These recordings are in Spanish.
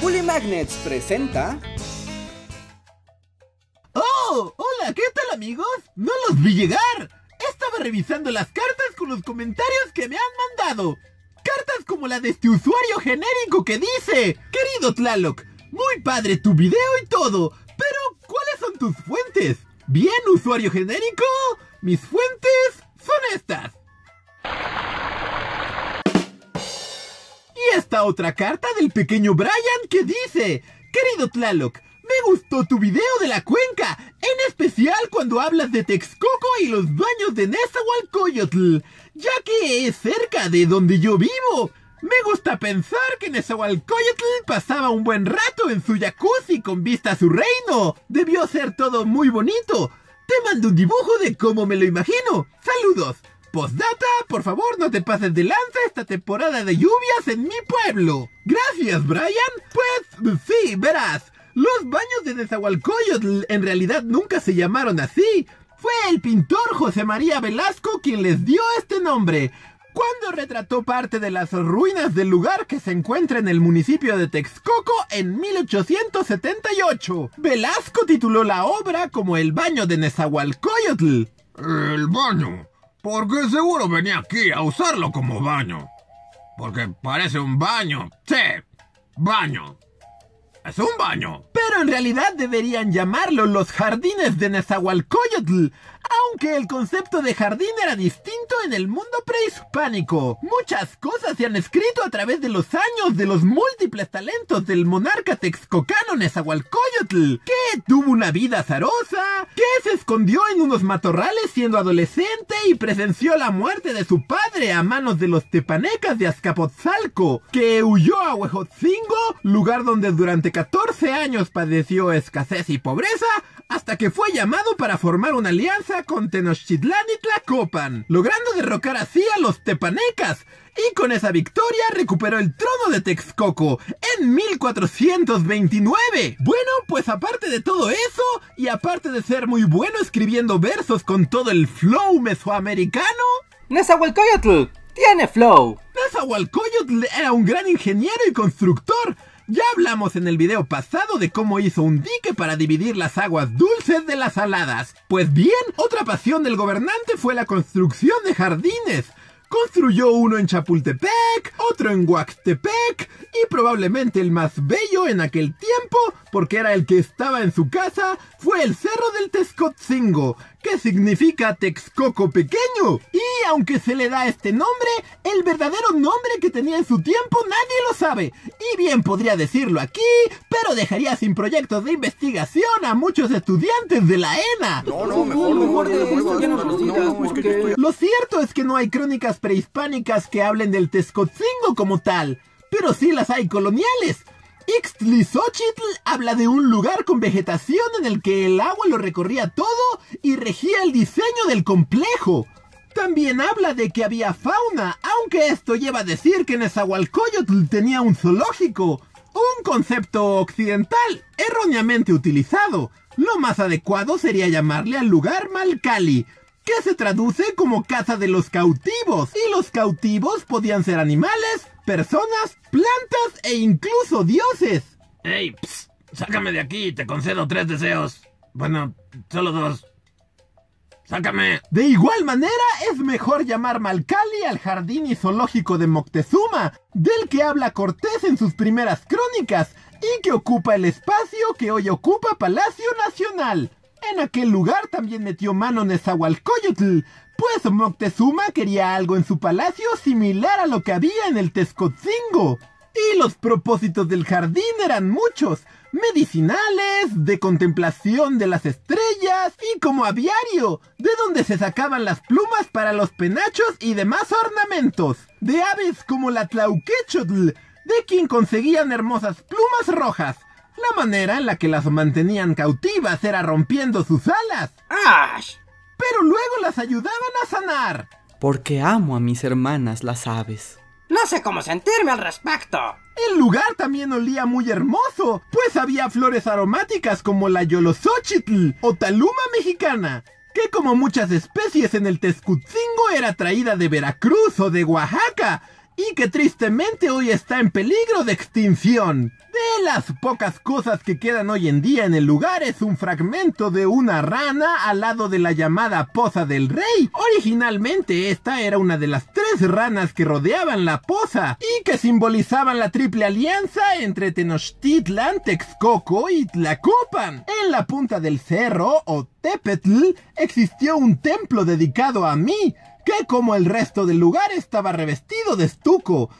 Bully Magnets presenta... ¡Oh! Hola, ¿qué tal amigos? No los vi llegar. Estaba revisando las cartas con los comentarios que me han mandado. Cartas como la de este usuario genérico que dice, querido Tlaloc, muy padre tu video y todo, pero ¿cuáles son tus fuentes? Bien, usuario genérico, mis fuentes son estas. Y esta otra carta del pequeño Brian que dice, querido Tlaloc, me gustó tu video de la cuenca, en especial cuando hablas de Texcoco y los baños de Nezahualcóyotl, ya que es cerca de donde yo vivo. Me gusta pensar que Nezahualcóyotl pasaba un buen rato en su jacuzzi con vista a su reino. Debió ser todo muy bonito. Te mando un dibujo de cómo me lo imagino. Saludos. Postdata, por favor no te pases de lanza esta temporada de lluvias en mi pueblo. Gracias, Brian. Pues sí, verás. Los baños de Nezahualcóyotl en realidad nunca se llamaron así. Fue el pintor José María Velasco quien les dio este nombre. Cuando retrató parte de las ruinas del lugar que se encuentra en el municipio de Texcoco en 1878. Velasco tituló la obra como El baño de Nezahualcóyotl. El baño. Porque seguro venía aquí a usarlo como baño. Porque parece un baño. Sí, baño. Es un baño. Pero en realidad deberían llamarlo los jardines de Nezahualcóyotl, aunque el concepto de jardín era distinto en el mundo prehispánico. Muchas cosas se han escrito a través de los años de los múltiples talentos del monarca texcocano Nezahualcóyotl, que tuvo una vida azarosa, que se escondió en unos matorrales siendo adolescente y presenció la muerte de su padre a manos de los tepanecas de Azcapotzalco, que huyó a Huejotzingo, lugar donde durante 14 años padeció escasez y pobreza, hasta que fue llamado para formar una alianza con Tenochtitlán y Tlacopan, logrando derrocar así a los tepanecas, y con esa victoria recuperó el trono de Texcoco en 1429. Bueno, pues aparte de todo eso, y aparte de ser muy bueno escribiendo versos con todo el flow mesoamericano, Nezahualcóyotl tiene flow. Nezahualcóyotl era un gran ingeniero y constructor. Ya hablamos en el video pasado de cómo hizo un dique para dividir las aguas dulces de las saladas. Pues bien, otra pasión del gobernante fue la construcción de jardines. Construyó uno en Chapultepec, otro en Huaxtepec y probablemente el más bello en aquel tiempo, porque era el que estaba en su casa, fue el Cerro del Texcotzingo, que significa Texcoco pequeño. Y aunque se le da este nombre, el verdadero nombre que tenía en su tiempo nadie lo sabe. Y bien podría decirlo aquí, pero dejaría sin proyectos de investigación a muchos estudiantes de la ENA. No, no, mejor, mejor, no. Lo cierto es que no hay crónicas prehispánicas que hablen del Texcotzingo como tal, pero sí las hay coloniales. Ixtlilxóchitl habla de un lugar con vegetación en el que el agua lo recorría todo y regía el diseño del complejo. También habla de que había fauna, aunque esto lleva a decir que Nezahualcóyotl tenía un zoológico, un concepto occidental erróneamente utilizado. Lo más adecuado sería llamarle al lugar Malcali, que se traduce como casa de los cautivos. Y los cautivos podían ser animales, personas, plantas e incluso dioses. ¡Ey! Psst, sácame de aquí, te concedo tres deseos. Bueno, solo dos. ¡Sácame! De igual manera, es mejor llamar Malcali al jardín y zoológico de Moctezuma, del que habla Cortés en sus primeras crónicas, y que ocupa el espacio que hoy ocupa Palacio Nacional. En aquel lugar también metió mano Nezahualcóyotl, pues Moctezuma quería algo en su palacio similar a lo que había en el Tezcotzingo. Y los propósitos del jardín eran muchos, medicinales, de contemplación de las estrellas y como aviario, de donde se sacaban las plumas para los penachos y demás ornamentos, de aves como la tlauquechotl, de quien conseguían hermosas plumas rojas. La manera en la que las mantenían cautivas era rompiendo sus alas. ¡Ash! Pero luego las ayudaban a sanar. Porque amo a mis hermanas las aves. No sé cómo sentirme al respecto. El lugar también olía muy hermoso, pues había flores aromáticas como la Yolosochitl o Taluma mexicana, que como muchas especies en el Tezcutzingo era traída de Veracruz o de Oaxaca, y que tristemente hoy está en peligro de extinción. De las pocas cosas que quedan hoy en día en el lugar es un fragmento de una rana al lado de la llamada Poza del Rey. Originalmente esta era una de las tres ranas que rodeaban la poza y que simbolizaban la triple alianza entre Tenochtitlan, Texcoco y Tlacopan. En la punta del cerro, o Tepetl, existió un templo dedicado a mí, que como el resto del lugar estaba revestido de estuco.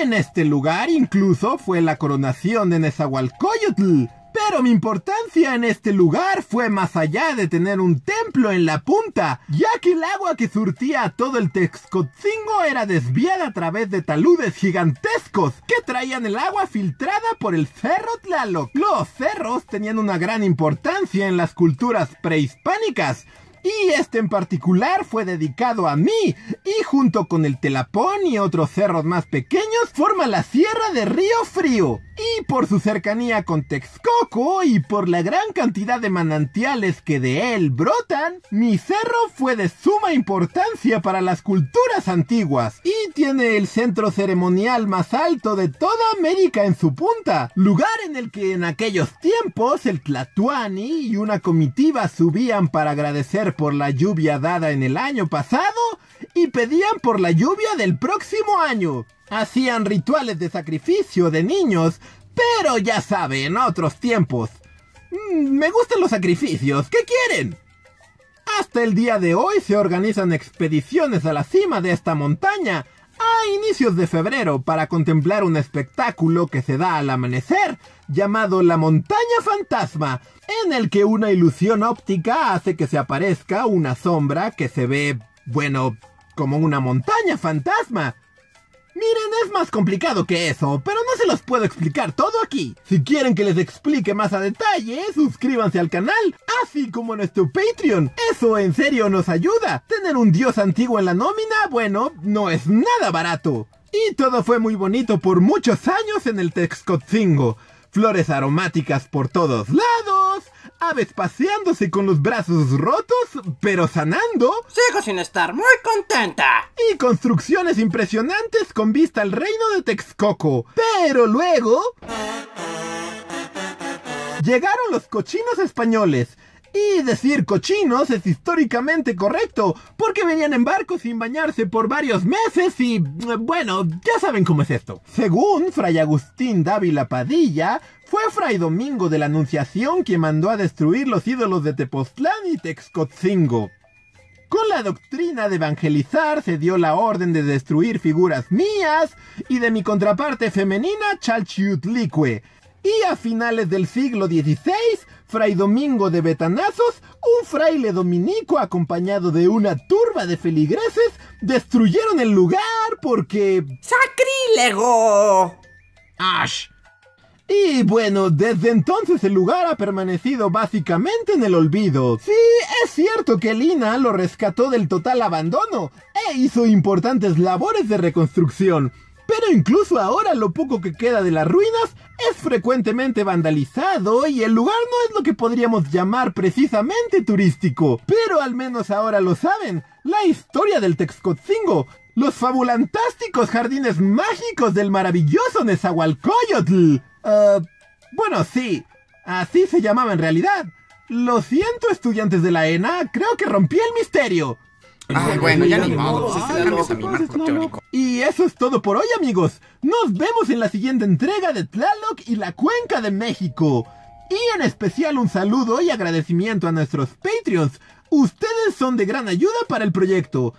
En este lugar incluso fue la coronación de Nezahualcóyotl. Pero mi importancia en este lugar fue más allá de tener un templo en la punta, ya que el agua que surtía a todo el Texcotzingo era desviada a través de taludes gigantescos que traían el agua filtrada por el cerro Tlaloc. Los cerros tenían una gran importancia en las culturas prehispánicas, y este en particular fue dedicado a mí, y junto con el Telapón y otros cerros más pequeños forma la Sierra de Río Frío. Y por su cercanía con Texcoco y por la gran cantidad de manantiales que de él brotan, mi cerro fue de suma importancia para las culturas antiguas y tiene el centro ceremonial más alto de toda América en su punta, lugar en el que en aquellos tiempos el Tlatuani y una comitiva subían para agradecer por la lluvia dada en el año pasado y pedían por la lluvia del próximo año. Hacían rituales de sacrificio de niños, pero ya saben, otros tiempos. Mm, me gustan los sacrificios, ¿qué quieren? Hasta el día de hoy se organizan expediciones a la cima de esta montaña a inicios de febrero para contemplar un espectáculo que se da al amanecer, llamado la montaña fantasma, en el que una ilusión óptica hace que se aparezca una sombra que se ve, bueno, como una montaña fantasma. Miren, es más complicado que eso, pero no se los puedo explicar todo aquí. Si quieren que les explique más a detalle, suscríbanse al canal, así como a nuestro Patreon. Eso en serio nos ayuda. Tener un dios antiguo en la nómina, bueno, no es nada barato. Y todo fue muy bonito por muchos años en el Texcotzingo. Flores aromáticas por todos lados, aves paseándose con los brazos rotos, pero sanando. Sigo sin estar muy contenta. Y construcciones impresionantes con vista al reino de Texcoco. Pero luego... Llegaron los cochinos españoles. Y decir cochinos es históricamente correcto, porque venían en barcos sin bañarse por varios meses y... bueno, ya saben cómo es esto. Según Fray Agustín Dávila Padilla, fue Fray Domingo de la Anunciación quien mandó a destruir los ídolos de Tepoztlán y Texcotzingo. Con la doctrina de evangelizar se dio la orden de destruir figuras mías y de mi contraparte femenina Chalchiutlicue. Y a finales del siglo XVI, Fray Domingo de Betanazos, un fraile dominico acompañado de una turba de feligreses, destruyeron el lugar porque... ¡Sacrílego! ¡Ash! Y bueno, desde entonces el lugar ha permanecido básicamente en el olvido. Sí, es cierto que Lina lo rescató del total abandono e hizo importantes labores de reconstrucción. Pero incluso ahora lo poco que queda de las ruinas es frecuentemente vandalizado y el lugar no es lo que podríamos llamar precisamente turístico. Pero al menos ahora lo saben, la historia del Texcotzingo, los fabulantásticos jardines mágicos del maravilloso Nezahualcóyotl. Uh, bueno, sí, así se llamaba en realidad. Lo siento, estudiantes de la ENA, creo que rompí el misterio. Ay, bueno, ya ni modo. teórico. Y eso es todo por hoy, amigos. Nos vemos en la siguiente entrega de Tlaloc y la Cuenca de México. Y en especial un saludo y agradecimiento a nuestros Patreons. Ustedes son de gran ayuda para el proyecto.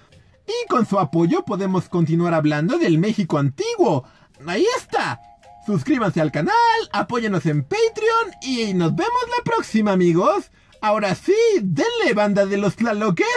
Y con su apoyo podemos continuar hablando del México antiguo. Ahí está. Suscríbanse al canal, apóyenos en Patreon y nos vemos la próxima, amigos. Ahora sí, denle banda de los Tlaloques.